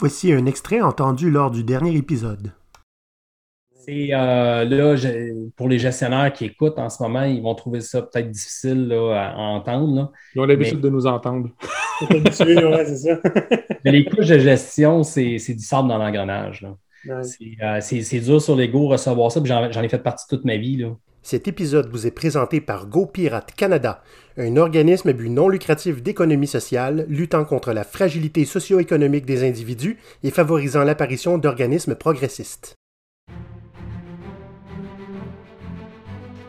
Voici un extrait entendu lors du dernier épisode. C'est euh, là, pour les gestionnaires qui écoutent en ce moment, ils vont trouver ça peut-être difficile à, entendre. Ils ont l'habitude de nous entendre. c'est ça. Mais les couches de gestion, c'est du sable dans l'engrenage. Euh, c'est dur sur l'ego recevoir ça, j'en ai fait partie toute ma vie. Là. Cet épisode vous est présenté par GoPirate Canada, un organisme à but non lucratif d'économie sociale luttant contre la fragilité socio-économique des individus et favorisant l'apparition d'organismes progressistes.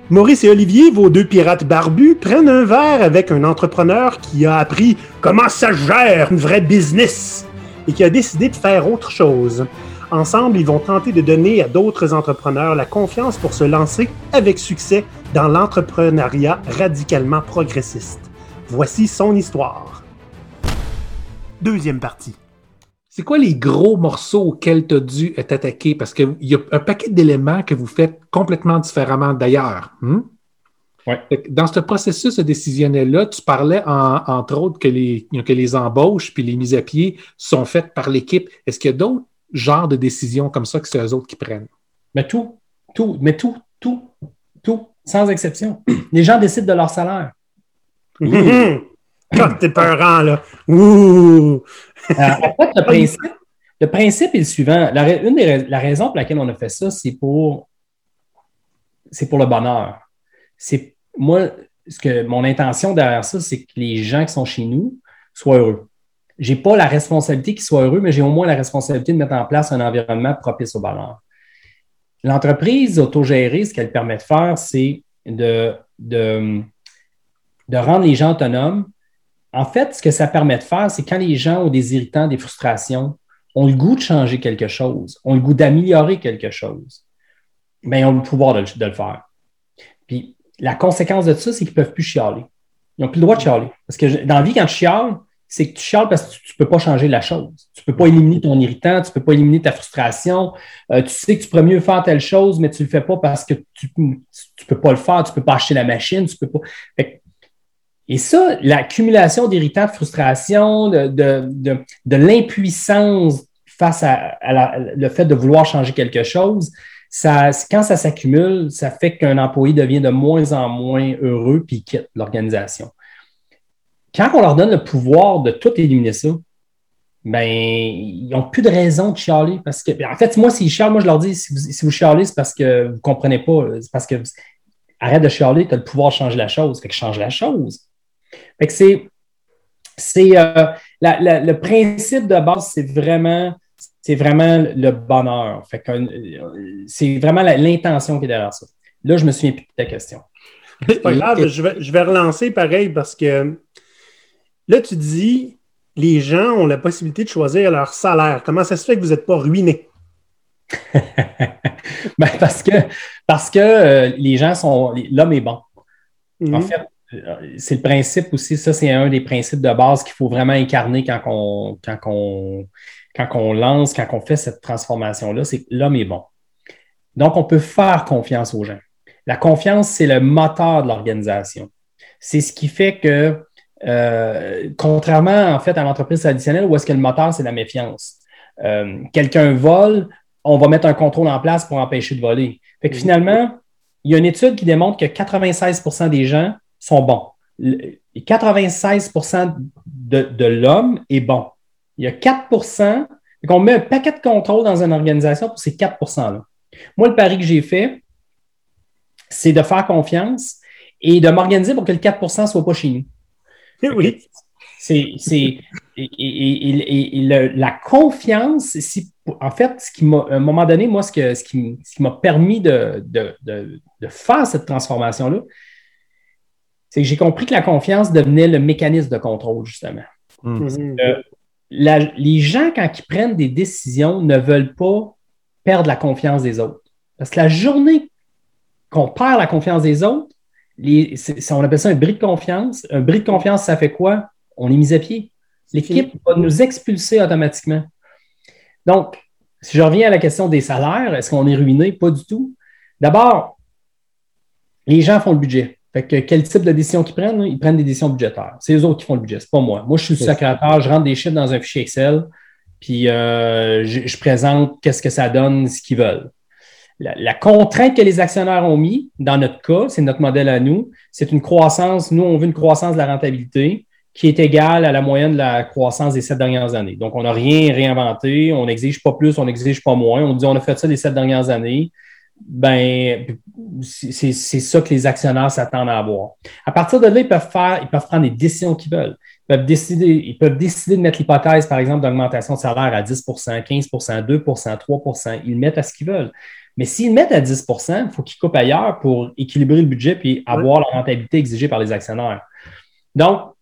Maurice et Olivier, vos deux pirates barbus, prennent un verre avec un entrepreneur qui a appris comment ça gère une vraie business et qui a décidé de faire autre chose. Ensemble, ils vont tenter de donner à d'autres entrepreneurs la confiance pour se lancer avec succès dans l'entrepreneuriat radicalement progressiste. Voici son histoire. Deuxième partie. C'est quoi les gros morceaux auxquels tu as dû être attaqué? Parce qu'il y a un paquet d'éléments que vous faites complètement différemment d'ailleurs. Hmm? Dans ce processus décisionnel-là, tu parlais entre autres que les, que les embauches puis les mises à pied sont faites par l'équipe. Est-ce qu'il y a d'autres genres de décisions comme ça que c'est eux autres qui prennent? Mais tout, tout, mais tout, tout, tout, sans exception. Les gens décident de leur salaire. Quand t'es peurant, là. Ouh! Euh, en fait, le principe, le principe est le suivant. La, une des, la raison pour laquelle on a fait ça, c'est pour, c'est pour le bonheur. C'est moi, ce que mon intention derrière ça, c'est que les gens qui sont chez nous soient heureux. J'ai pas la responsabilité qu'ils soient heureux, mais j'ai au moins la responsabilité de mettre en place un environnement propice au bonheur. L'entreprise autogérée, ce qu'elle permet de faire, c'est de, de, de rendre les gens autonomes en fait, ce que ça permet de faire, c'est quand les gens ont des irritants, des frustrations, ont le goût de changer quelque chose, ont le goût d'améliorer quelque chose, bien, ils ont le pouvoir de, le faire. Puis la conséquence de ça, c'est qu'ils ne peuvent plus chialer. Ils n'ont plus le droit de chialer. Parce que dans la vie, quand tu chiales, c'est que tu chiales parce que tu ne peux pas changer la chose. Tu ne peux pas éliminer ton irritant, tu ne peux pas éliminer ta frustration. Euh, tu sais que tu pourrais mieux faire telle chose, mais tu ne le fais pas parce que tu ne peux pas le faire, tu ne peux pas acheter la machine, tu peux pas. Et ça, l'accumulation d'irritants, de frustration, de, de, l'impuissance face à, le fait de vouloir changer quelque chose, ça, quand ça s'accumule, ça fait qu'un employé devient de moins en moins heureux puis quitte l'organisation. Quand on leur donne le pouvoir de tout éliminer ça, ben, ils n'ont plus de raison de chialer. Parce que, en fait, moi, s'ils chialent, moi, je leur dis, si vous, chialez, c'est parce que vous ne comprenez pas. C'est parce que arrête de chialer, tu as le pouvoir de changer la chose. Fait que change la chose c'est, c'est euh, le principe de base, c'est vraiment, c'est vraiment le bonheur. Fait euh, c'est vraiment l'intention qui est derrière ça. Là, je me souviens plus de ta question. C'est pas grave, je vais, je vais relancer pareil parce que là, tu dis les gens ont la possibilité de choisir leur salaire. Comment ça se fait que vous n'êtes pas ruiné? ben parce que, parce que euh, les gens sont. L'homme est bon. En mhm. fait, c'est le principe aussi, ça, c'est un des principes de base qu'il faut vraiment incarner quand on, quand quand on lance, quand on fait cette transformation-là, c'est que l'homme est bon. Donc, on peut faire confiance aux gens. La confiance, c'est le moteur de l'organisation. C'est ce qui fait que, euh, contrairement en fait à l'entreprise traditionnelle où est-ce que le moteur, c'est la méfiance. Euh, quelqu'un vole, on va mettre un contrôle en place pour empêcher de voler. Fait que finalement, il y a une étude qui démontre que 96% des gens sont bons. 96% de, l'homme est bon. Il y a 4% qu'on met un paquet de contrôle dans une organisation pour ces 4 %-là. Moi, le pari que j'ai fait, c'est de faire confiance et de m'organiser pour que le 4% ne soit pas chez nous. Oui. C'est, et, la confiance, en fait, ce qui m'a, à un moment donné, moi, ce, que, ce qui, m'a permis de, de, faire cette transformation-là, c'est que j'ai compris que la confiance devenait le mécanisme de contrôle, justement. Euh, les gens, quand ils prennent des décisions, ne veulent pas perdre la confiance des autres. Parce que la journée qu'on perd la confiance des autres, on appelle ça un bris de confiance. Un bris de confiance, ça fait quoi? On est mis à pied. L'équipe va nous expulser automatiquement. Donc, si je reviens à la question des salaires, est-ce qu'on est ruiné? Pas du tout. D'abord, les gens font le budget. Fait que quel type de décision qu'ils prennent? Ils prennent des décisions budgétaires. C'est eux autres qui font le budget, c'est pas moi. Moi, je suis le secrétaire, je rentre des chiffres dans un fichier Excel, puis euh, je, présente qu'est-ce que ça donne, ce qu'ils veulent. La, contrainte que les actionnaires ont mis, dans notre cas, c'est notre modèle à nous, c'est une croissance, nous, on veut une croissance de la rentabilité qui est égale à la moyenne de la croissance des sept dernières années. Donc, on n'a rien réinventé, on n'exige pas plus, on n'exige pas moins. On dit on a fait ça les sept dernières années. Ben, c'est ça que les actionnaires s'attendent à avoir. À partir de là, ils peuvent faire, ils peuvent prendre les décisions qu'ils veulent peuvent décider, ils peuvent décider de mettre l'hypothèse, par exemple, d'augmentation de salaire à 10% 15% 2% 3% Ils mettent à ce qu'ils veulent. Mais s'ils mettent à 10% il faut qu'ils coupent ailleurs pour équilibrer le budget et avoir la rentabilité exigée par les actionnaires. Donc,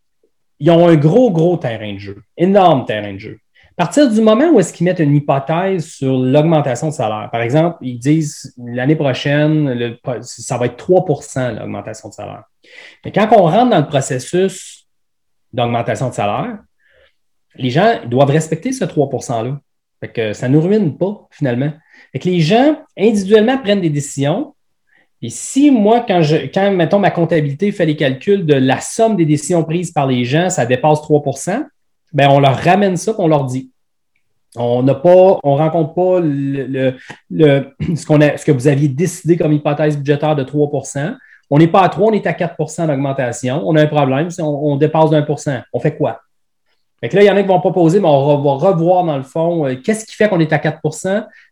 ils ont un gros, gros terrain de jeu, énorme terrain de jeu. À partir du moment où est-ce qu'ils mettent une hypothèse sur l'augmentation de salaire, par exemple, ils disent l'année prochaine, ça va être 3% l'augmentation de salaire. Mais quand on rentre dans le processus d'augmentation de salaire, les gens doivent respecter ce 3 %-là. Fait que ça ne nous ruine pas, finalement. Que les gens, individuellement, prennent des décisions. Et si moi, quand, je, quand, mettons, ma comptabilité fait les calculs de la somme des décisions prises par les gens, ça dépasse 3 bien, on leur ramène ça et on leur dit. On n'a pas, on rencontre pas le, le, ce, qu'on a, ce que vous aviez décidé comme hypothèse budgétaire de 3% on n'est pas à 3, on est à 4% d'augmentation. On a un problème, on, on dépasse d'un. On fait quoi? Fait que là, il y en a qui vont proposer, mais on va revoir dans le fond euh, qu'est-ce qui fait qu'on est à 4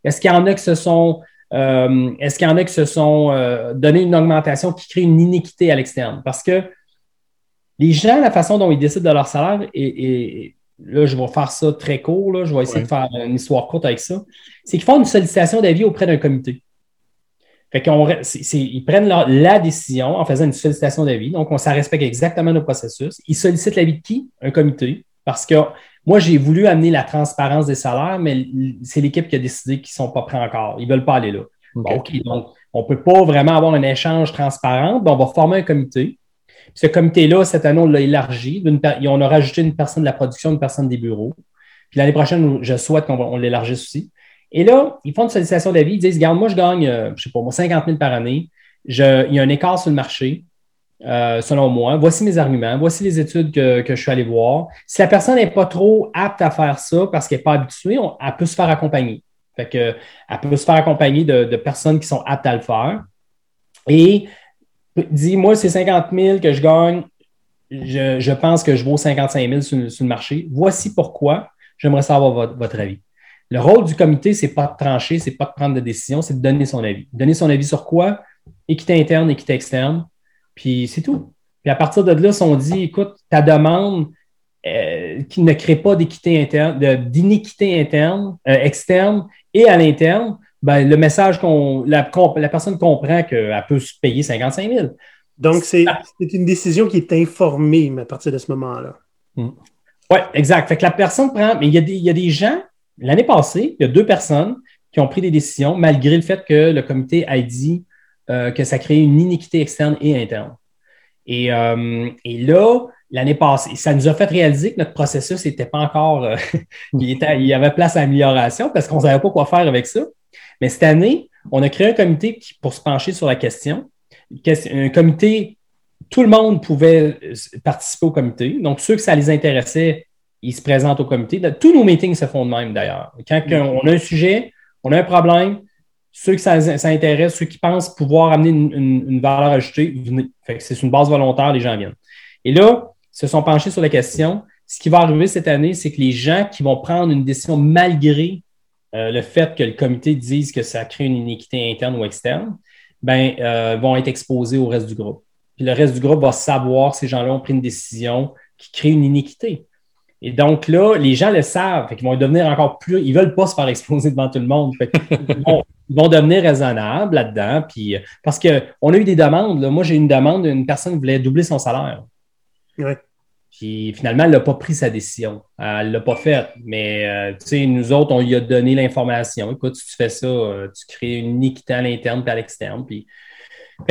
Est-ce qu'il y en a qui se sont euh, est-ce qu'il y en a qui se sont euh, donné une augmentation qui crée une iniquité à l'externe? Parce que les gens, la façon dont ils décident de leur salaire, et, là, je vais faire ça très court, là, je vais essayer de faire une histoire courte avec ça, c'est qu'ils font une sollicitation d'avis auprès d'un comité. Fait qu'on, ils prennent la, décision en faisant une sollicitation d'avis. Donc, on, ça respecte exactement nos processus. Ils sollicitent l'avis de qui? Un comité. Parce que moi, j'ai voulu amener la transparence des salaires, mais c'est l'équipe qui a décidé qu'ils ne sont pas prêts encore. Ils ne veulent pas aller là. OK, donc, on ne peut pas vraiment avoir un échange transparent. on va former un comité. ce comité-là, cette année, on l'a élargi. On a rajouté une personne de la production, une personne des bureaux. Puis l'année prochaine, je souhaite qu'on l'élargisse aussi. Et là, ils font une sollicitation d'avis. Ils disent Regarde, moi, je gagne, euh, je ne sais pas, moi, 50 000 par année. il y a un écart sur le marché, euh, selon moi. Voici mes arguments. Voici les études que, je suis allé voir. Si la personne n'est pas trop apte à faire ça parce qu'elle n'est pas habituée, elle peut se faire accompagner. Fait que, elle peut se faire accompagner de, personnes qui sont aptes à le faire. Et dit Moi, c'est 50 000 que je gagne. Je, pense que je vaux 55 000 sur, le marché. Voici pourquoi. J'aimerais savoir votre avis. Le rôle du comité, c'est pas de trancher, c'est pas de prendre de décision, c'est de donner son avis. Donner son avis sur quoi? Équité interne, équité externe. Puis c'est tout. Puis à partir de là, si on dit, écoute, ta demande euh, qui ne crée pas d'équité interne, d'inéquité interne, euh, externe et à l'interne, ben, le message qu'on la, la, personne comprend qu'elle peut se payer 55 000. Donc, c'est une décision qui est informée à partir de ce moment-là. Hmm. Oui, exact. Fait que la personne prend, mais il y, a des, il y a des gens L'année passée, il y a deux personnes qui ont pris des décisions malgré le fait que le comité a dit euh, que ça créait une iniquité externe et interne. Et, euh, là, l'année passée, ça nous a fait réaliser que notre processus n'était pas encore, euh, il, il, y avait place à amélioration parce qu'on ne savait pas quoi faire avec ça. Mais cette année, on a créé un comité pour se pencher sur la question. Un comité, tout le monde pouvait participer au comité. Donc, ceux que ça les intéressait ils se présentent au comité. Tous nos meetings se font de même d'ailleurs. Quand on a un sujet, on a un problème, ceux qui ça, intéresse, ceux qui pensent pouvoir amener une, valeur ajoutée, venez. c'est une base volontaire, les gens viennent. Et là, ils se sont penchés sur la question. Ce qui va arriver cette année, c'est que les gens qui vont prendre une décision malgré euh, le fait que le comité dise que ça crée une inéquité interne ou externe, ben, euh, vont être exposés au reste du groupe. Puis le reste du groupe va savoir que ces gens-là ont pris une décision qui crée une iniquité. Et donc là, les gens le savent, ils vont devenir encore plus, ils ne veulent pas se faire exploser devant tout le monde. ils, vont, devenir raisonnables là-dedans. Puis, euh, parce qu'on a eu des demandes. Moi, j'ai une demande, une personne voulait doubler son salaire. Puis finalement, elle n'a pas pris sa décision. Elle ne l'a pas faite. Mais euh, tu sais, nous autres, on lui a donné l'information. Écoute, si tu fais ça, euh, tu crées une iniquité à l'interne et à l'externe. Puis...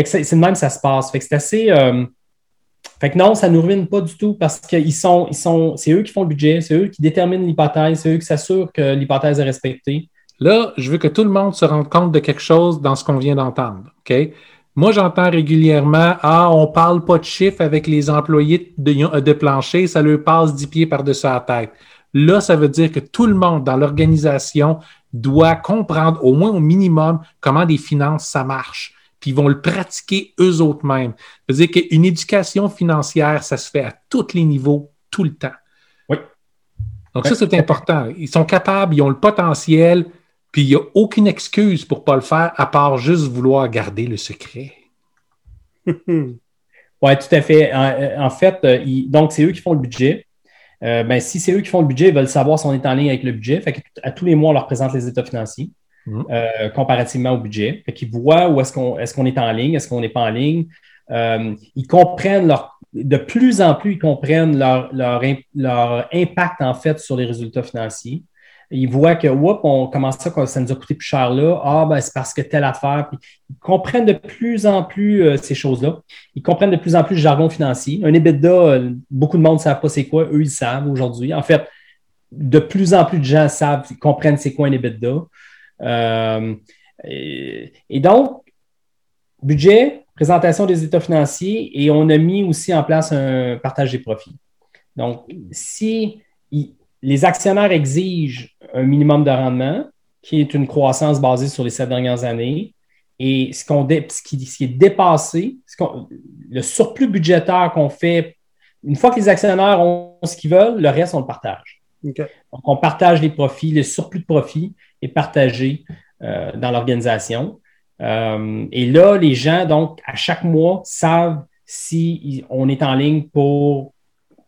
c'est de même que ça se passe. Fait que c'est assez. Fait que non, ça ne nous ruine pas du tout parce qu'ils sont, ils sont, c'est eux qui font le budget, c'est eux qui déterminent l'hypothèse, c'est eux qui s'assurent que l'hypothèse est respectée. Là, je veux que tout le monde se rende compte de quelque chose dans ce qu'on vient d'entendre. Moi, j'entends régulièrement Ah, on ne parle pas de chiffres avec les employés de, de plancher, ça leur passe 10 pieds par-dessus la tête. là, ça veut dire que tout le monde dans l'organisation doit comprendre au moins au minimum comment des finances, ça marche. Puis ils vont le pratiquer eux autres mêmes. Ça veut dire qu'une éducation financière, ça se fait à tous les niveaux, tout le temps. Oui. Donc ça, c'est important. Ils sont capables, ils ont le potentiel, puis il n'y a aucune excuse pour ne pas le faire, à part juste vouloir garder le secret. oui, tout à fait. En, fait, euh, donc, c'est eux qui font le budget. Euh, ben, si c'est eux qui font le budget, ils veulent savoir si on est en ligne avec le budget. Fait à tous les mois, on leur présente les états financiers mmh. euh, comparativement au budget. Fait qu'ils voient où est-ce qu'on est, est en ligne, est-ce qu'on n'est pas en ligne. ils comprennent leur, de plus en plus, ils comprennent leur, leur, leur, impact en fait sur les résultats financiers ils voient que, oups, on commence ça, ça nous a coûté plus cher là. Ah, ben, c'est parce que telle affaire. Ils comprennent de plus en plus euh, ces choses-là. Ils comprennent de plus en plus le jargon financier. Un EBITDA, euh, beaucoup de monde ne savent pas c'est quoi. Eux, ils savent aujourd'hui. En fait, de plus en plus de gens savent, comprennent c'est quoi un EBITDA. Euh, et, donc, budget, présentation des états financiers et on a mis aussi en place un partage des profits. Donc, si les actionnaires exigent un minimum de rendement, qui est une croissance basée sur les sept dernières années. Et ce, qu'on ce, qui, est dépassé, le surplus budgétaire qu'on fait, une fois que les actionnaires ont ce qu'ils veulent, le reste, on le partage. Donc, on partage les profits, le surplus de profit est partagé euh, dans l'organisation. Euh, et là, les gens, donc, à chaque mois, savent si on est en ligne pour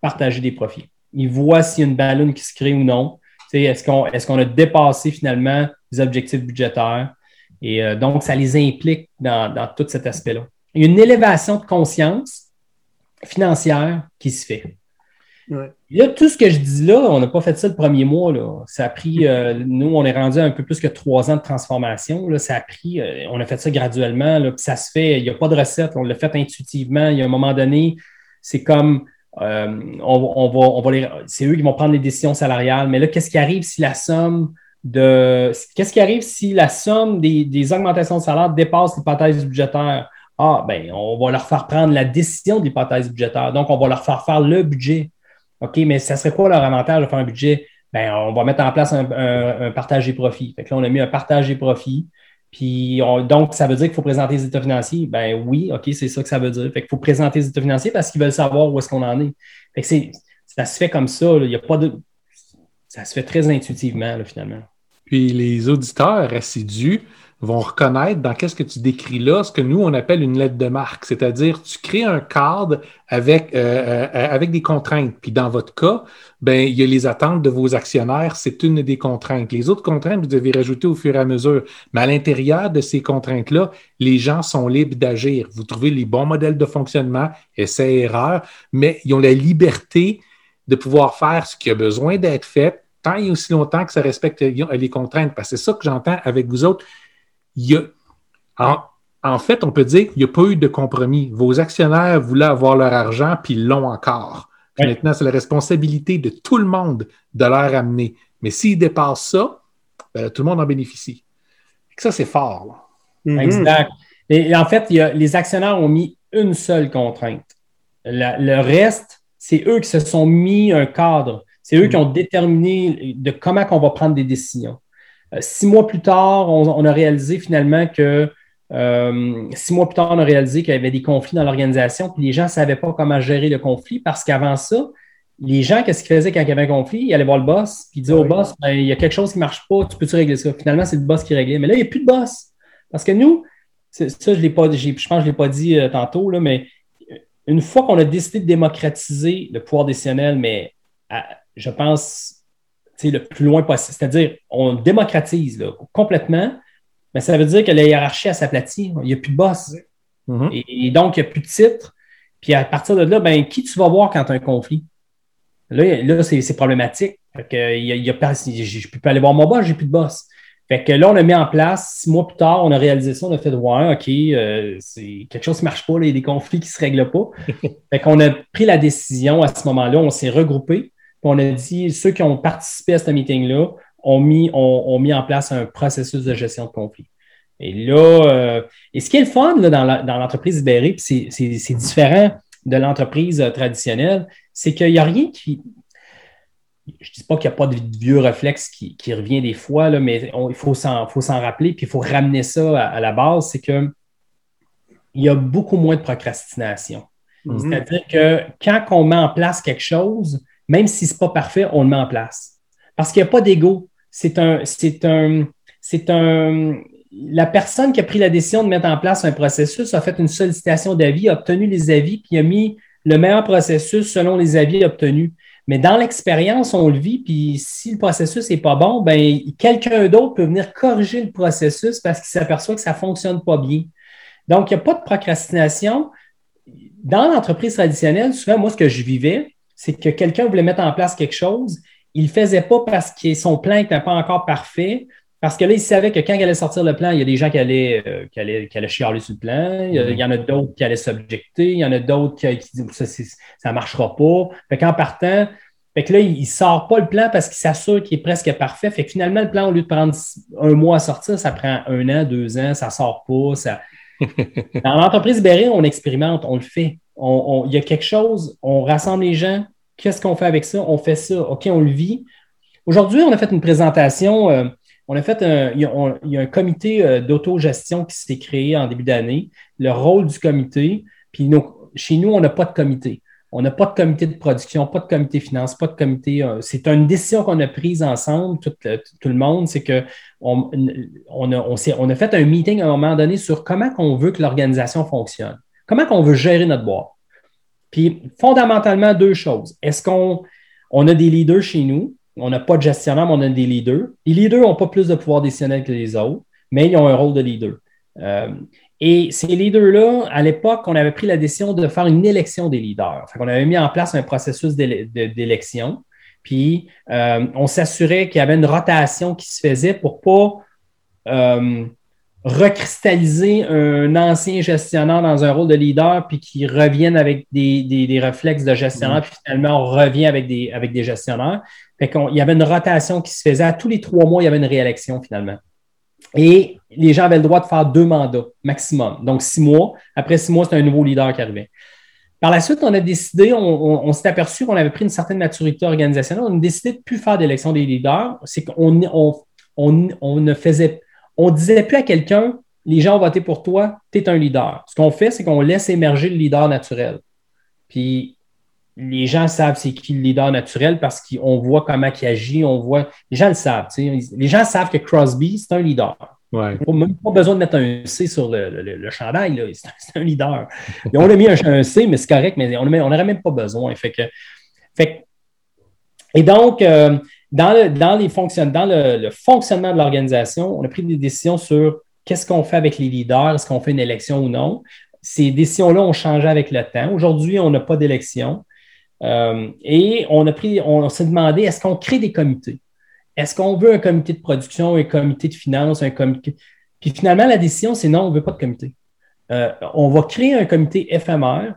partager des profits. Ils voient s'il y a une ballonne qui se crée ou non. Est-ce qu'on est a dépassé finalement les objectifs budgétaires? Et euh, donc, ça les implique dans, tout cet aspect-là. Il y a une élévation de conscience financière qui se fait. Là, tout ce que je dis là, on n'a pas fait ça le premier mois. Là. Ça a pris, euh, nous, on est rendu à un peu plus que trois ans de transformation. Là. Ça a pris, euh, on a fait ça graduellement. Là, puis ça se fait, il n'y a pas de recette, on l'a fait intuitivement. Il y a un moment donné, c'est comme euh, on, va, on va c'est eux qui vont prendre les décisions salariales. Mais là, qu'est-ce qui arrive si la somme de. Qu'est-ce qui arrive si la somme des, augmentations de salaire dépasse l'hypothèse budgétaire? Ah, ben, on va leur faire prendre la décision de l'hypothèse budgétaire. Donc, on va leur faire faire le budget. OK, mais ça serait quoi leur avantage de faire un budget? Ben, on va mettre en place un, partage des profits. Fait que là, on a mis un partage des profits. Puis donc, ça veut dire qu'il faut présenter les états financiers? Ben oui, OK, c'est ça que ça veut dire. Fait qu'il faut présenter les états financiers parce qu'ils veulent savoir où est-ce qu'on en est. Fait que ça se fait comme ça. Il y a pas de. Ça se fait très intuitivement, finalement. Puis les auditeurs assidus vont reconnaître dans qu'est-ce que tu décris là ce que nous, on appelle une lettre de marque. C'est-à-dire, tu crées un cadre avec, euh, euh, avec des contraintes. Puis dans votre cas, ben, il y a les attentes de vos actionnaires, c'est une des contraintes. Les autres contraintes, vous devez rajouter au fur et à mesure. Mais à l'intérieur de ces contraintes-là, les gens sont libres d'agir. Vous trouvez les bons modèles de fonctionnement, essais-erreurs, mais ils ont la liberté de pouvoir faire ce qui a besoin d'être fait tant et aussi longtemps que ça respecte les contraintes. Parce que c'est ça que j'entends avec vous autres en, fait, on peut dire qu'il n'y a pas eu de compromis. Vos actionnaires voulaient avoir leur argent, puis ils l'ont encore. Maintenant, c'est la responsabilité de tout le monde de leur amener. Mais s'ils dépassent ça, ben, tout le monde en bénéficie. ça, c'est fort. Mm-hmm. Exact. Et, en fait, les actionnaires ont mis une seule contrainte. le reste, c'est eux qui se sont mis un cadre. C'est eux qui mm. ont déterminé de comment on va prendre des décisions. Euh, six mois plus tard, on, a réalisé finalement que euh, six mois plus tard, on a réalisé qu'il y avait des conflits dans l'organisation, puis les gens ne savaient pas comment gérer le conflit parce qu'avant ça, les gens, qu'est-ce qu'ils faisaient quand il y avait un conflit? Ils allaient voir le boss, puis ils disaient au boss, ben, il y a quelque chose qui ne marche pas, tu peux-tu régler ça? Finalement, c'est le boss qui réglait. Mais là, il n'y a plus de boss. Parce que nous, ça, je l'ai pas, je pense que je ne l'ai pas dit euh, tantôt, là, mais une fois qu'on a décidé de démocratiser le pouvoir décisionnel, mais je pense le plus loin possible. C'est-à-dire, on démocratise complètement, mais ça veut dire que la hiérarchie s'aplatit. Il n'y a plus de boss. Mm-hmm. et, donc, il n'y a plus de titre. Puis à partir de là, ben, qui tu vas voir quand tu as un conflit? Là, là c'est problématique. que, il y a, je ne peux pas aller voir mon boss, j'ai plus de boss. Fait que là, on a mis en place, six mois plus tard, on a réalisé ça, on a fait voir, OK, euh, c'est quelque chose qui ne marche pas, il y a des conflits qui ne se règlent pas. fait qu'on a pris la décision à ce moment-là, on s'est regroupé, on a dit, ceux qui ont participé à ce meeting-là ont mis, ont, mis en place un processus de gestion de conflit. Et là, euh, et ce qui est le fun dans l'entreprise libérée, c'est différent de l'entreprise traditionnelle, c'est qu'il n'y a rien qui. je ne dis pas qu'il n'y a pas de vieux réflexe qui, revient des fois, là, mais il faut s'en rappeler, puis il faut ramener ça à, la base, c'est qu'il y a beaucoup moins de procrastination. Mhm. C'est-à-dire que quand on met en place quelque chose, même si ce n'est pas parfait, on le met en place. Parce qu'il n'y a pas d'ego. C'est un, c'est un, c'est un, la personne qui a pris la décision de mettre en place un processus a fait une sollicitation d'avis, a obtenu les avis, puis a mis le meilleur processus selon les avis obtenus. Mais dans l'expérience, on le vit, puis si le processus n'est pas bon, ben, quelqu'un d'autre peut venir corriger le processus parce qu'il s'aperçoit que ça ne fonctionne pas bien. Donc, il n'y a pas de procrastination. Dans l'entreprise traditionnelle, souvent, moi, ce que je vivais, c'est que quelqu'un voulait mettre en place quelque chose, il ne faisait pas parce que son plan n'était pas encore parfait, parce que là, il savait que quand il allait sortir le plan, il y a des gens qui allaient, euh, qui allaient chialer sur le plan. Il y, en a d'autres qui allaient s'objecter. Il y en a d'autres qui, qui, disent ça ne marchera pas. Fait qu'en partant, fait que là, il ne sort pas le plan parce qu'il s'assure qu'il est presque parfait. Fait que finalement, le plan, au lieu de prendre un mois à sortir, ça prend un an, deux ans, ça ne sort pas. Ça... Dans l'entreprise Berry, on expérimente, on le fait. il y a quelque chose, on rassemble les gens. Qu'est-ce qu'on fait avec ça? On fait ça. OK, on le vit. Aujourd'hui, on a fait une présentation. Euh, on a fait un, il, y a, un comité euh, d'autogestion qui s'est créé en début d'année. Le rôle du comité, puis chez nous, on n'a pas de comité. On n'a pas de comité de production, pas de comité finance, pas de comité. Euh, c'est une décision qu'on a prise ensemble, tout, le monde, c'est qu'on on, a, fait un meeting à un moment donné sur comment on veut que l'organisation fonctionne, comment on veut gérer notre boîte. Puis fondamentalement, deux choses. Est-ce qu'on on a des leaders chez nous? On n'a pas de gestionnaire, mais on a des leaders. Les leaders n'ont pas plus de pouvoir décisionnel que les autres, mais ils ont un rôle de leader. Euh, et ces leaders-là, à l'époque, on avait pris la décision de faire une élection des leaders. on avait mis en place un processus d'élection. Puis, euh, on s'assurait qu'il y avait une rotation qui se faisait pour ne pas euh, recristalliser un ancien gestionnaire dans un rôle de leader, puis qui revienne avec des, réflexes de gestionnaire, mm. puis finalement, on revient avec des, avec des gestionnaires. Fait il y avait une rotation qui se faisait. À tous les trois mois, il y avait une réélection finalement. Et les gens avaient le droit de faire deux mandats maximum. Donc, six mois. Après six mois, c'était un nouveau leader qui arrivait. Par la suite, on a décidé, on, s'est aperçu qu'on avait pris une certaine maturité organisationnelle. On a décidé de ne plus faire d'élection des leaders. C'est qu'on on, ne faisait, on disait plus à quelqu'un, les gens ont voté pour toi, tu es un leader. Ce qu'on fait, c'est qu'on laisse émerger le leader naturel. Puis les gens savent c'est qui le leader naturel parce qu'on voit comment il agit, on voit. Les gens le savent. Les gens savent que Crosby, c'est un leader. Ouais. Il n'a même pas besoin de mettre un C sur le, le, chandail. C'est un leader. on a mis un, C, mais c'est correct, mais on n'aurait même pas besoin. Fait que, fait, et donc, euh, dans, le, dans, les dans le, fonctionnement de l'organisation, on a pris des décisions sur qu'est-ce qu'on fait avec les leaders, est-ce qu'on fait une élection ou non. Ces décisions-là ont changé avec le temps. Aujourd'hui, on n'a pas d'élection. Euh, et on a pris, on, s'est demandé, est-ce qu'on crée des comités? Est-ce qu'on veut un comité de production, un comité de finance, un comité? Puis finalement, la décision, c'est non, on ne veut pas de comité. Euh, on va créer un comité éphémère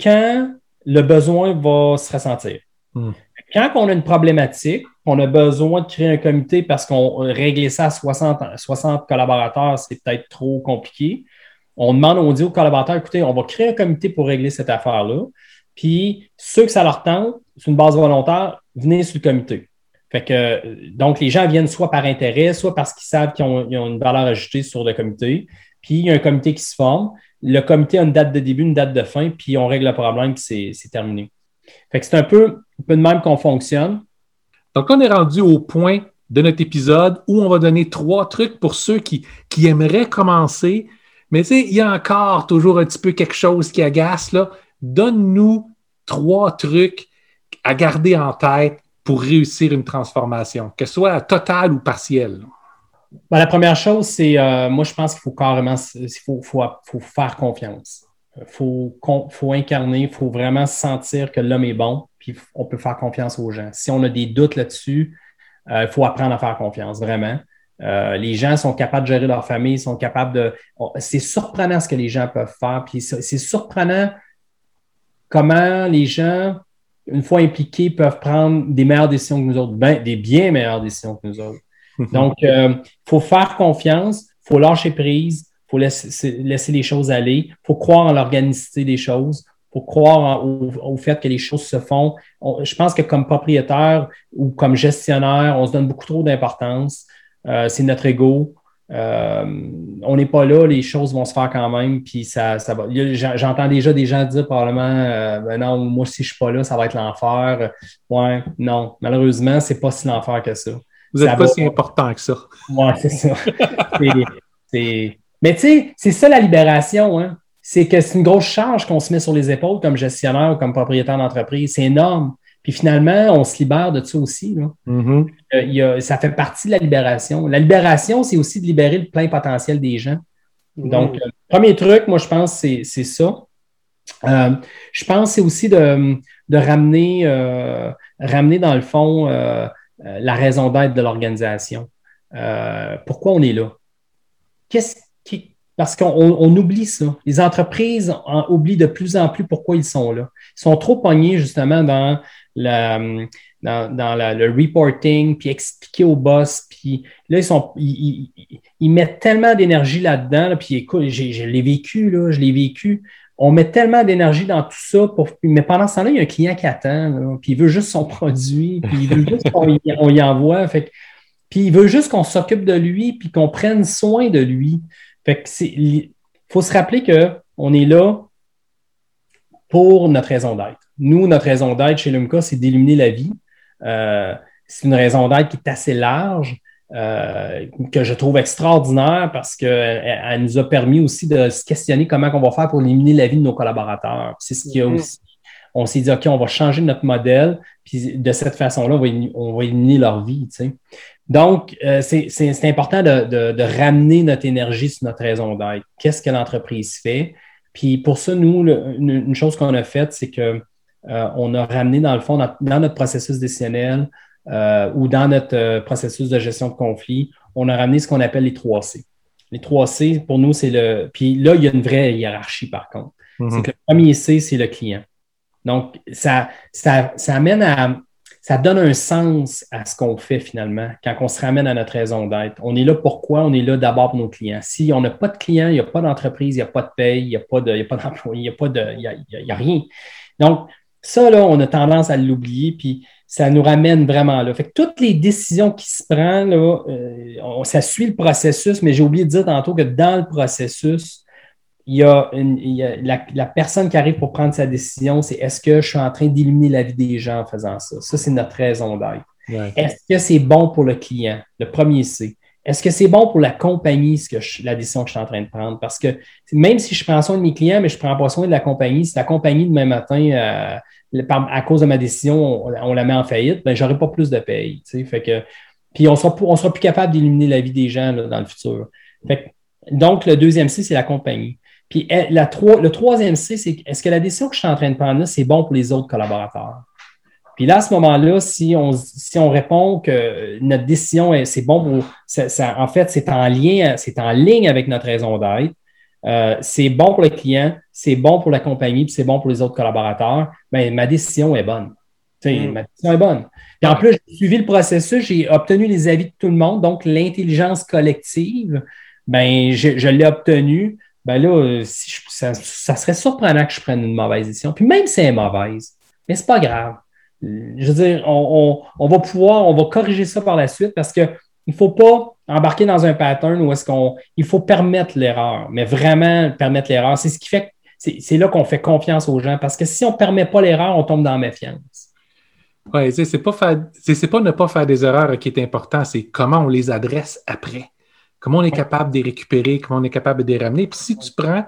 quand le besoin va se ressentir. Hmm. Quand on a une problématique, on a besoin de créer un comité parce qu'on régler ça à 60, 60 collaborateurs, c'est peut-être trop compliqué. On demande, on dit aux collaborateurs, écoutez, on va créer un comité pour régler cette affaire-là. Puis ceux que ça leur tente, sur une base volontaire, venez sur le comité. Fait que, donc, les gens viennent soit par intérêt, soit parce qu'ils savent qu'ils ont, une valeur ajoutée sur le comité. Puis, il y a un comité qui se forme. Le comité a une date de début, une date de fin, puis on règle le problème, puis c'est terminé. Fait que c'est un peu, un peu de même qu'on fonctionne. Donc, on est rendu au point de notre épisode où on va donner trois trucs pour ceux qui, qui aimeraient commencer. Mais tu sais, il y a encore toujours un petit peu quelque chose qui agace, là donne-nous trois trucs à garder en tête pour réussir une transformation, que ce soit totale ou partielle. Ben, la première chose, c'est, euh, moi, je pense qu'il faut carrément, il faut, faire confiance. Il faut, incarner, il faut vraiment sentir que l'homme est bon, puis on peut faire confiance aux gens. Si on a des doutes là-dessus, euh, il faut apprendre à faire confiance, vraiment. Euh, les gens sont capables de gérer leur famille, sont capables de. C'est surprenant ce que les gens peuvent faire, puis c'est surprenant comment les gens, une fois impliqués, peuvent prendre des meilleures décisions que nous autres, ben, des bien meilleures décisions que nous autres. Donc, il euh, faut faire confiance, il faut lâcher prise, il faut laisser, les choses aller, il faut croire en l'organicité des choses, faut croire au, fait que les choses se font. je pense que comme propriétaire ou comme gestionnaire, on se donne beaucoup trop d'importance. Euh, c'est notre ego. Euh, on n'est pas là, les choses vont se faire quand même, puis ça, ça va. J'entends déjà des gens dire probablement euh, ben non, moi si je suis pas là, ça va être l'enfer. Ouais, non, malheureusement, c'est pas si l'enfer que ça. Vous n'êtes pas si important que ça. Ouais, c'est ça. Mais tu sais, c'est ça la libération, hein? C'est que c'est une grosse charge qu'on se met sur les épaules comme gestionnaire ou comme propriétaire d'entreprise. C'est énorme. Puis finalement, on se libère de ça aussi. Mm-hmm. Euh, ça fait partie de la libération. La libération, c'est aussi de libérer le plein potentiel des gens. Donc, euh, premier truc, moi, je pense, c'est ça. Euh, je pense c'est aussi de, ramener, ramener, dans le fond, la raison d'être de l'organisation. pourquoi on est là? Qu'est-ce qui. Parce qu'on oublie ça. Les entreprises oublient de plus en plus pourquoi ils sont là. Ils sont trop pognés justement dans dans, le reporting, puis expliquer au boss. Puis là, ils, sont, ils, mettent tellement d'énergie là-dedans. puis écoute, je l'ai vécu, là, je l'ai vécu. On met tellement d'énergie dans tout ça, pour, mais pendant ce temps-là, il y a un client qui attend, puis il veut juste son produit, puis il veut juste qu'on y, envoie. Fait puis il veut juste qu'on s'occupe de lui, puis qu'on prenne soin de lui. Fait que il faut se rappeler qu'on est là pour notre raison d'être. Nous, notre raison d'être chez Lumca, c'est d'illuminer la vie. Euh, c'est une raison d'être qui est assez large, euh, que je trouve extraordinaire parce qu'elle elle nous a permis aussi de se questionner comment on va faire pour illuminer la vie de nos collaborateurs. C'est ce qui a mm-hmm. aussi. On s'est dit, OK, on va changer notre modèle, puis de cette façon-là, on va, on va illuminer leur vie. Donc, euh, c'est important de, de, ramener notre énergie sur notre raison d'être. Qu'est-ce que l'entreprise fait? Puis pour ça, nous, une, chose qu'on a faite, c'est qu'on euh, a ramené, dans le fond, dans, notre processus décisionnel euh, ou dans notre euh, processus de gestion de conflit, on a ramené ce qu'on appelle les 3 C. Les 3 C, pour nous, c'est le. Puis là, il y a une vraie hiérarchie, par contre. Mm-hmm. C'est que le premier C, c'est le client. Donc, ça, ça, ça amène à ça donne un sens à ce qu'on fait finalement quand on se ramène à notre raison d'être. On est là pourquoi? On est là d'abord pour nos clients. Si on n'a pas de clients, il n'y a pas d'entreprise, il n'y a pas de paye, il n'y a pas d'employés, il n'y a pas de. Il n'y a, rien. Donc, ça, là, on a tendance à l'oublier, puis ça nous ramène vraiment là. Fait que toutes les décisions qui se prennent, là, euh, ça suit le processus, mais j'ai oublié de dire tantôt que dans le processus, il y a, la, personne qui arrive pour prendre sa décision, c'est est-ce que je suis en train d'éliminer la vie des gens en faisant ça? Ça, c'est notre raison d'être. Est-ce que c'est bon pour le client? Le premier c'est. Est-ce que c'est bon pour la compagnie, ce que la décision que je suis en train de prendre? Parce que même si je prends soin de mes clients, mais je ne prends pas soin de la compagnie, si la compagnie demain matin, euh, à cause de ma décision, on, la met en faillite, ben, je n'aurai pas plus de paye. Fait que, puis on sera, on sera plus capable d'éliminer la vie des gens dans le futur. donc, le deuxième C, c'est la compagnie. Puis la, le troisième C, c'est est-ce que la décision que je suis en train de prendre là, c'est bon pour les autres collaborateurs? Puis là, à ce moment-là, si on, si on répond que notre décision, c'est bon pour. Ça, en fait, c'est en lien, c'est en ligne avec notre raison d'être. Euh, c'est bon pour le client, c'est bon pour la compagnie, puis c'est bon pour les autres collaborateurs, bien, ma décision est bonne. Mm. Ma décision est bonne. Puis en plus, j'ai suivi le processus, j'ai obtenu les avis de tout le monde, donc l'intelligence collective, ben, je, je l'ai obtenue ben là, euh, ça, serait surprenant que je prenne une mauvaise décision. Puis même si elle est mauvaise, mais c'est pas grave. Je veux dire, on, va pouvoir, on va corriger ça par la suite parce qu'il ne faut pas embarquer dans un pattern où est-ce qu'on. Il faut permettre l'erreur, mais vraiment permettre l'erreur. C'est ce qui fait c'est là qu'on fait confiance aux gens parce que si on ne permet pas l'erreur, on tombe dans la méfiance. Oui, c'est pas, pas ne pas faire des erreurs qui est important, c'est comment on les adresse après. Comment on est capable de les récupérer, comment on est capable de les ramener. Puis si tu prends,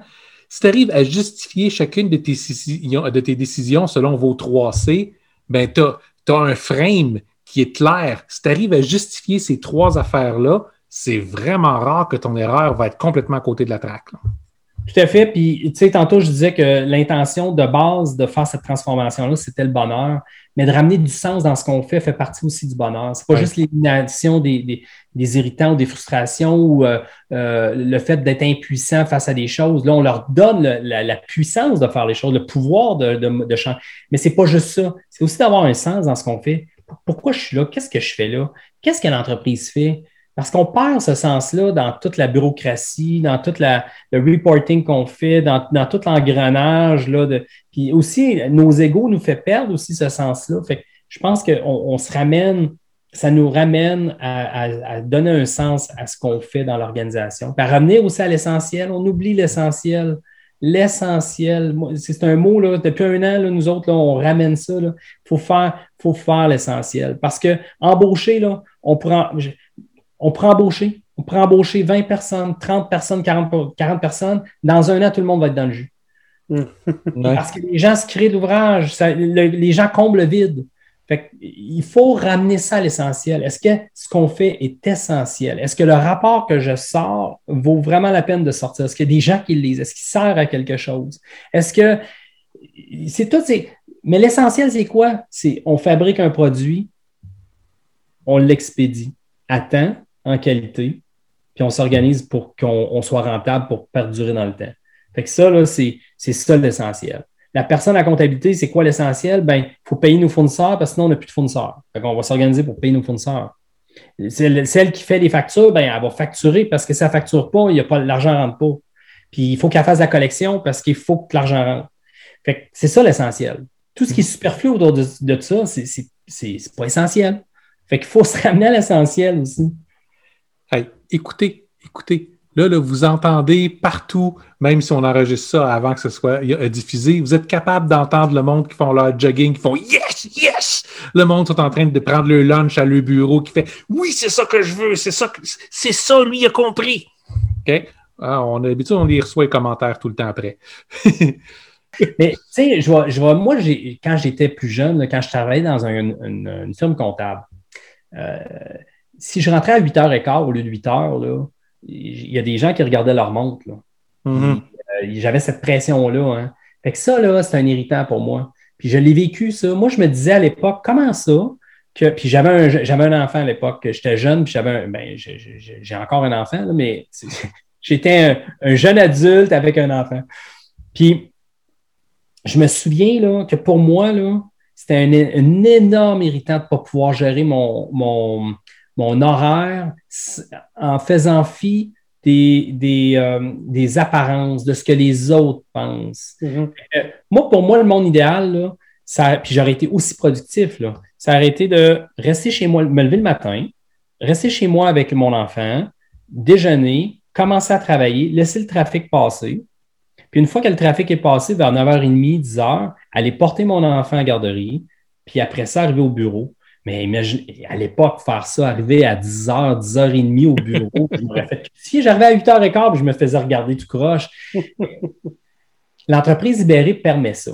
si tu arrives à justifier chacune de tes, de tes décisions selon vos 3C, ben tu as, un frame qui est clair. Si tu arrives à justifier ces trois affaires-là, c'est vraiment rare que ton erreur va être complètement à côté de la traque. Tout à fait. Puis, tu sais, tantôt, je disais que l'intention de base de faire cette transformation-là, c'était le bonheur. Mais de ramener du sens dans ce qu'on fait fait partie aussi du bonheur. C'est pas juste l'élimination des, irritants ou des frustrations ou euh, euh, le fait d'être impuissant face à des choses. Là, on leur donne la, puissance de faire les choses, le pouvoir de, de, changer. Mais c'est pas juste ça. C'est aussi d'avoir un sens dans ce qu'on fait. Pourquoi je suis là? Qu'est-ce que je fais là? Qu'est-ce que l'entreprise fait? Parce qu'on perd ce sens-là dans toute la bureaucratie, dans tout le reporting qu'on fait, dans, tout l'engrenage. Puis aussi, nos égaux nous fait perdre aussi ce sens-là. Fait je pense qu'on se ramène, ça nous ramène à, donner un sens à ce qu'on fait dans l'organisation. Puis à ramener aussi à l'essentiel. On oublie l'essentiel. L'essentiel, c'est un mot, là, depuis un an, nous autres, on ramène ça. Il faut faire, faut faire l'essentiel. Parce que embaucher, là, on prend, on prend embaucher. On prend embaucher 20 personnes, 30 personnes, 40, 40 personnes. Dans un an, tout le monde va être dans le jus. Parce que les gens se créent l'ouvrage, les gens comblent le vide. il faut ramener ça à l'essentiel. Est-ce que ce qu'on fait est essentiel? Est-ce que le rapport que je sors vaut vraiment la peine de sortir? Est-ce qu'il y a des gens qui le lisent? Est-ce qu'il sert à quelque chose? Est-ce que c'est tout. Mais l'essentiel, c'est quoi? C'est on fabrique un produit, on l'expédie à temps, en qualité, puis on s'organise pour qu'on soit rentable pour perdurer dans le temps. Fait que ça, c'est, ça l'essentiel. La personne à comptabilité, c'est quoi l'essentiel? Ben, il faut payer nos fournisseurs parce que sinon, on n'a plus de fournisseurs. Fait qu'on va s'organiser pour payer nos fournisseurs. Celle, celle, qui fait les factures, ben, elle va facturer parce que si elle ne facture pas, l'argent ne rentre pas. Puis il faut qu'elle fasse la collection parce qu'il faut que l'argent rentre. Fait c'est ça l'essentiel. Tout ce qui est superflu autour de, de ça, c'est pas essentiel. Fait qu'il faut se ramener à l'essentiel aussi écoutez, écoutez. Là, là, vous entendez partout, même si on enregistre ça avant que ce soit euh, diffusé, vous êtes capable d'entendre le monde qui font leur jogging, qui font Yes, yes! Le monde sont en train de prendre leur lunch à leur bureau, qui fait Oui, c'est ça que je veux, c'est ça, c'est ça, lui, a compris. OK? Ah, on a l'habitude, on les reçoit les commentaires tout le temps après. Mais tu sais, je vois, moi, quand j'étais plus jeune, quand je travaillais dans une, firme comptable, euh, si je rentrais à 8h15 au lieu de 8h, il y a des gens qui regardaient leur montre. Mm-hmm. Euh, j'avais cette pression-là. Hein. Fait que ça, là, c'est un irritant pour moi. Puis je l'ai vécu, ça. Moi, je me disais à l'époque, comment ça? Que, puis j'avais un, j'avais un enfant à l'époque. J'étais jeune, puis j'avais ben, j'ai encore un enfant, mais j'étais un, jeune adulte avec un enfant. Puis je me souviens là, que pour moi, là, c'était un, énorme irritant de ne pas pouvoir gérer mon, mon, mon horaire en faisant fi des, euh, des, apparences, de ce que les autres pensent. Mm-hmm. Euh, moi, pour moi, le monde idéal, là, ça, puis j'aurais été aussi productif, là, ça aurait été de rester chez moi, me lever le matin, rester chez moi avec mon enfant, déjeuner, commencer à travailler, laisser le trafic passer. Puis une fois que le trafic est passé vers 9h30, 10h, aller porter mon enfant à la garderie, puis après ça, arriver au bureau, mais imagine, à l'époque, faire ça, arriver à 10h, 10h30 au bureau, fait, si j'arrivais à 8h15 je me faisais regarder tout croche. L'entreprise libérée permet ça.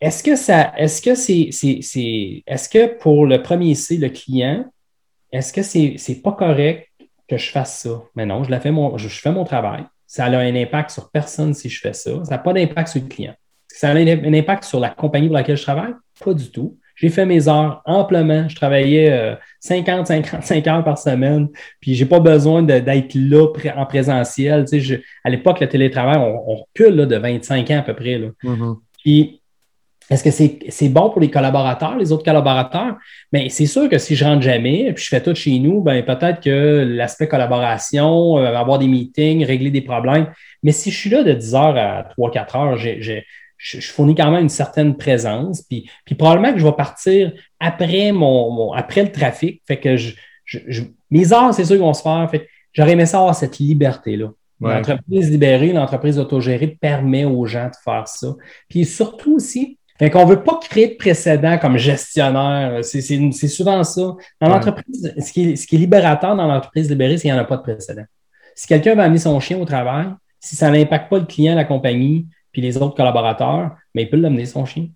Est-ce que ça, est-ce que c'est, c'est, est-ce que pour le premier C, le client, est-ce que c'est, c'est pas correct que je fasse ça? Mais non, je, la fais mon, je, fais mon travail. Ça a un impact sur personne si je fais ça. Ça n'a pas d'impact sur le client. Ça a un impact sur la compagnie pour laquelle je travaille? Pas du tout. J'ai fait mes heures amplement. Je travaillais 50, 55 heures par semaine. Puis j'ai pas besoin d'être là en présentiel. à l'époque, le télétravail, on, recule de 25 ans à peu près. Là. Mm-hmm. Puis est-ce que c'est bon pour les collaborateurs, les autres collaborateurs? Mais c'est sûr que si je rentre jamais, puis je fais tout chez nous, ben peut-être que l'aspect collaboration, euh, avoir des meetings, régler des problèmes. Mais si je suis là de 10 heures à 3-4 heures, j'ai je, fournis quand même une certaine présence. Puis, puis probablement que je vais partir après, mon, après le trafic. Fait que je, mes heures, c'est sûr qu'ils vont se faire. Fait j'aurais aimé ça avoir cette liberté-là. L'entreprise libérée, l'entreprise autogérée permet aux gens de faire ça. Puis surtout aussi, qu'on ne veut pas créer de précédent comme gestionnaire. C'est souvent ça. Dans l'entreprise, ce, qui est, ce qui est libérateur dans l'entreprise libérée, c'est qu'il n'y en a pas de précédent. Si quelqu'un va amener son chien au travail, si ça n'impacte pas le client, la compagnie, puis les autres collaborateurs, mais il peut l'amener son chien.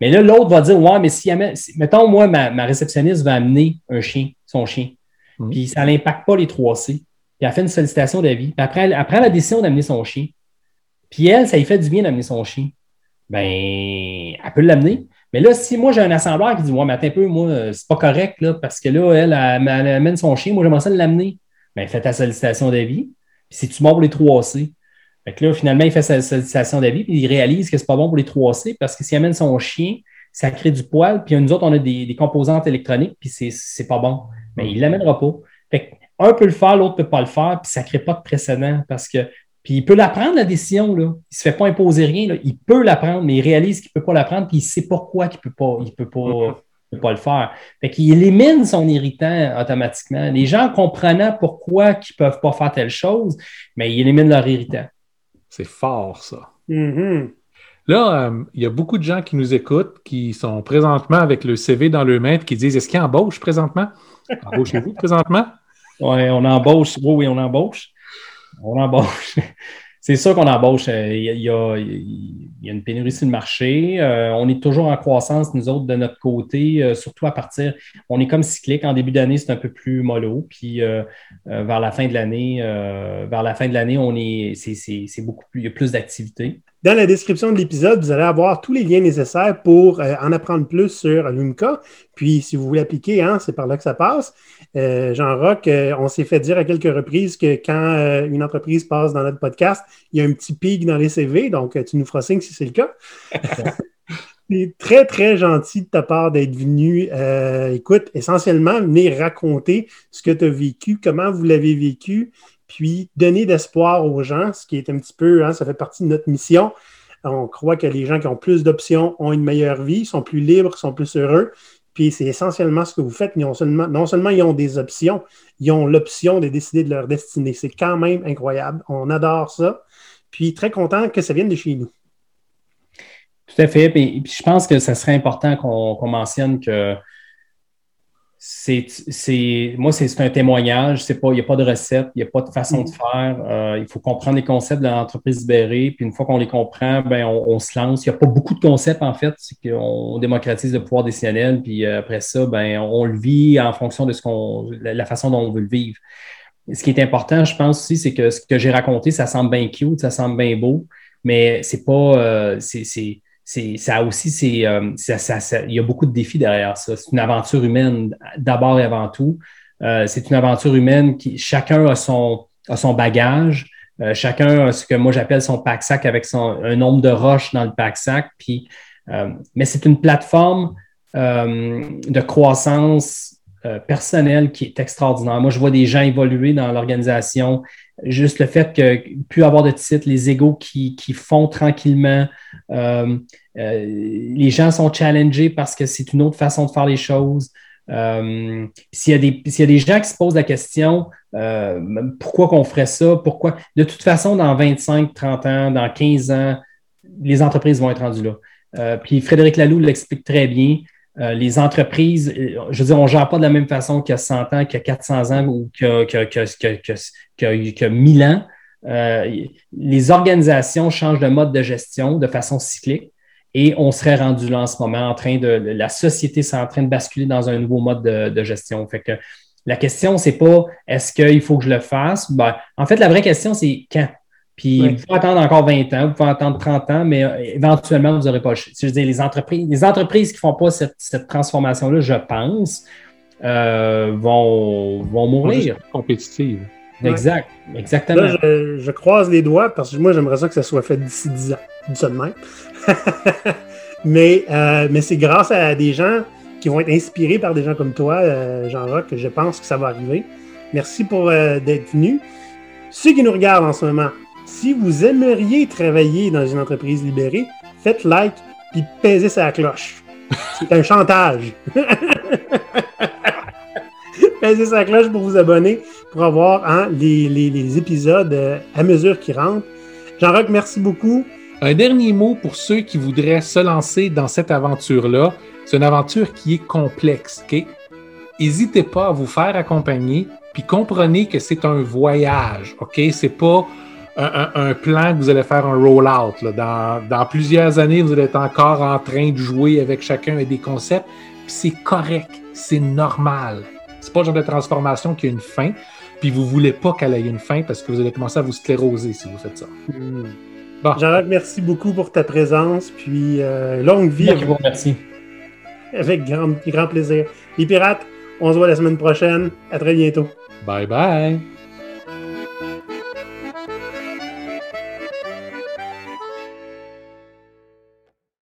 Mais là, l'autre va dire Ouais, mais si, mettons, moi, ma, réceptionniste va amener un chien, son chien, mmh. puis ça n'impacte pas les 3C, puis elle fait une sollicitation d'avis, puis après, elle, prend la décision d'amener son chien, puis elle, ça lui fait du bien d'amener son chien, ben, elle peut l'amener. Mais là, si moi, j'ai un assembleur qui dit Ouais, mais attends un peu, moi, c'est pas correct, là, parce que là, elle, elle, amène son chien, moi, j'aimerais ça l'amener. Ben, fais ta sollicitation d'avis, puis si tu mords les 3C, fait que là, finalement, il fait sa sollicitation d'avis, puis il réalise que c'est pas bon pour les 3C parce que s'il amène son chien, ça crée du poil, puis nous autres, on a des, composantes électroniques, puis c'est pas bon. Mais il l'amènera pas. Fait un peut le faire, l'autre ne peut pas le faire, puis ça ne crée pas de précédent parce que. Puis il peut la prendre, la décision, là. Il ne se fait pas imposer rien, Il peut la prendre, mais il réalise qu'il ne peut pas la prendre, puis il sait pourquoi il ne peut pas. Il peut pas mm-hmm pas le faire. Fait qu'il élimine son irritant automatiquement. Les gens comprenant pourquoi ils ne peuvent pas faire telle chose, mais ils éliminent leur irritant. C'est fort, ça. Mm-hmm. Là, euh, il y a beaucoup de gens qui nous écoutent, qui sont présentement avec le CV dans le main, qui disent Est-ce qu'il embauche présentement? Embauchez-vous présentement? Oui, on embauche. Oui, oui, on embauche. On embauche. C'est sûr qu'on embauche. Euh, il y, a, une pénurie sur le marché. Euh, on est toujours en croissance, nous autres, de notre côté, euh, surtout à partir. On est comme cyclique. En début d'année, c'est un peu plus mollo. Puis vers la fin de l'année, vers la fin de l'année, on est. C'est beaucoup plus. Il y a plus d'activité. Dans la description de l'épisode, vous allez avoir tous les liens nécessaires pour en apprendre plus sur Lumka. Puis, si vous voulez appliquer, hein, c'est par là que ça passe. Euh, Jean-Roch, euh, on s'est fait dire à quelques reprises que quand euh, une entreprise passe dans notre podcast, il y a un petit pic dans les CV, donc tu nous feras signe si c'est le cas. c'est très, très gentil de ta part d'être venu. écoute, essentiellement, venir raconter ce que tu as vécu, comment vous l'avez vécu, puis donner d'espoir aux gens, ce qui est un petit peu, hein, ça fait partie de notre mission. On croit que les gens qui ont plus d'options ont une meilleure vie, sont plus libres, sont plus heureux. Puis c'est essentiellement ce que vous faites. non seulement, ils ont des options, ils ont l'option de décider de leur destinée. C'est quand même incroyable. On adore ça. Puis très content que ça vienne de chez nous. Tout à fait. Puis, je pense que ce serait important qu'on mentionne que c'est, moi, c'est, un témoignage. C'est pas, il n'y a pas de recette, il n'y a pas de façon de mm-hmm. faire. Euh, il faut comprendre les concepts de l'entreprise libérée. Puis une fois qu'on les comprend, ben, on, se lance. Il n'y a pas beaucoup de concepts, en fait. C'est qu'on démocratise le pouvoir décisionnel. Puis euh, après ça, ben, on le vit en fonction de ce qu'on, la façon dont on veut le vivre. Ce qui est important, je pense aussi, c'est que ce que j'ai raconté, ça semble bien cute, ça semble bien beau, mais c'est pas, euh, c'est, ça aussi, c'est, euh, il y a beaucoup de défis derrière ça. C'est une aventure humaine d'abord et avant tout. Euh, c'est une aventure humaine qui chacun a son, a son bagage, euh, chacun a ce que moi j'appelle son pack-sac avec son, un nombre de roches dans le pack-sac. Puis, mais c'est une plateforme de croissance personnelle qui est extraordinaire. Moi, je vois des gens évoluer dans l'organisation, Juste le fait que plus avoir de titres, les égaux qui, font tranquillement, euh, euh, les gens sont challengés parce que c'est une autre façon de faire les choses. Euh, s'il, y a des, y a des gens qui se posent la question, pourquoi qu'on ferait ça? Pourquoi? De toute façon, dans 25, 30 ans, dans 15 ans, les entreprises vont être rendues là. puis Frédéric Laloux l'explique très bien. Euh, les entreprises, euh, je veux dire, on ne gère pas de la même façon qu'il y a 100 ans, qu'il y a 400 ans ou y a 1000 ans. Euh, les organisations changent de mode de gestion de façon cyclique et on serait rendu là en ce moment en train de, la société c'est en train de basculer dans un nouveau mode de, gestion. Fait que la question, c'est pas est-ce qu'il faut que je le fasse? Ben, en fait, la vraie question, c'est quand? Puis vous pouvez attendre encore 20 ans, vous pouvez attendre 30 ans, mais euh, éventuellement, vous n'aurez pas le choix. Je veux dire, les entreprises, les entreprises qui ne font pas cette, transformation-là, je pense, euh, vont, vont mourir. Compétitives. Exact, exactement. Là, je, croise les doigts parce que moi, j'aimerais ça que ça soit fait d'ici 10 ans. Même. mais euh, mais c'est grâce à des gens qui vont être inspirés par des gens comme toi, Jean-Roch, que je pense que ça va arriver. Merci pour d'être venu. Ceux qui nous regardent en ce moment, si vous aimeriez travailler dans une entreprise libérée, faites like puis pèsez sa cloche. C'est un chantage. pèsez sa cloche pour vous abonner, pour avoir hein, les, épisodes euh, à mesure qu'ils rentrent. Jean-Roch, merci beaucoup. Un dernier mot pour ceux qui voudraient se lancer dans cette aventure-là. C'est une aventure qui est complexe, OK? N'hésitez pas à vous faire accompagner, puis comprenez que c'est un voyage, OK? C'est pas un, plan que vous allez faire un roll-out. Dans, plusieurs années, vous allez être encore en train de jouer avec chacun et des concepts. c'est correct, c'est normal. C'est pas le genre de transformation qui a une fin. Puis vous voulez pas qu'elle ait une fin parce que vous allez commencer à vous scléroser si vous faites ça. Hmm. Jean-Jacques, merci beaucoup pour ta présence. Puis euh, longue vie. Merci. Avec grand, grand plaisir. Les pirates, on se voit la semaine prochaine. À très bientôt. Bye bye.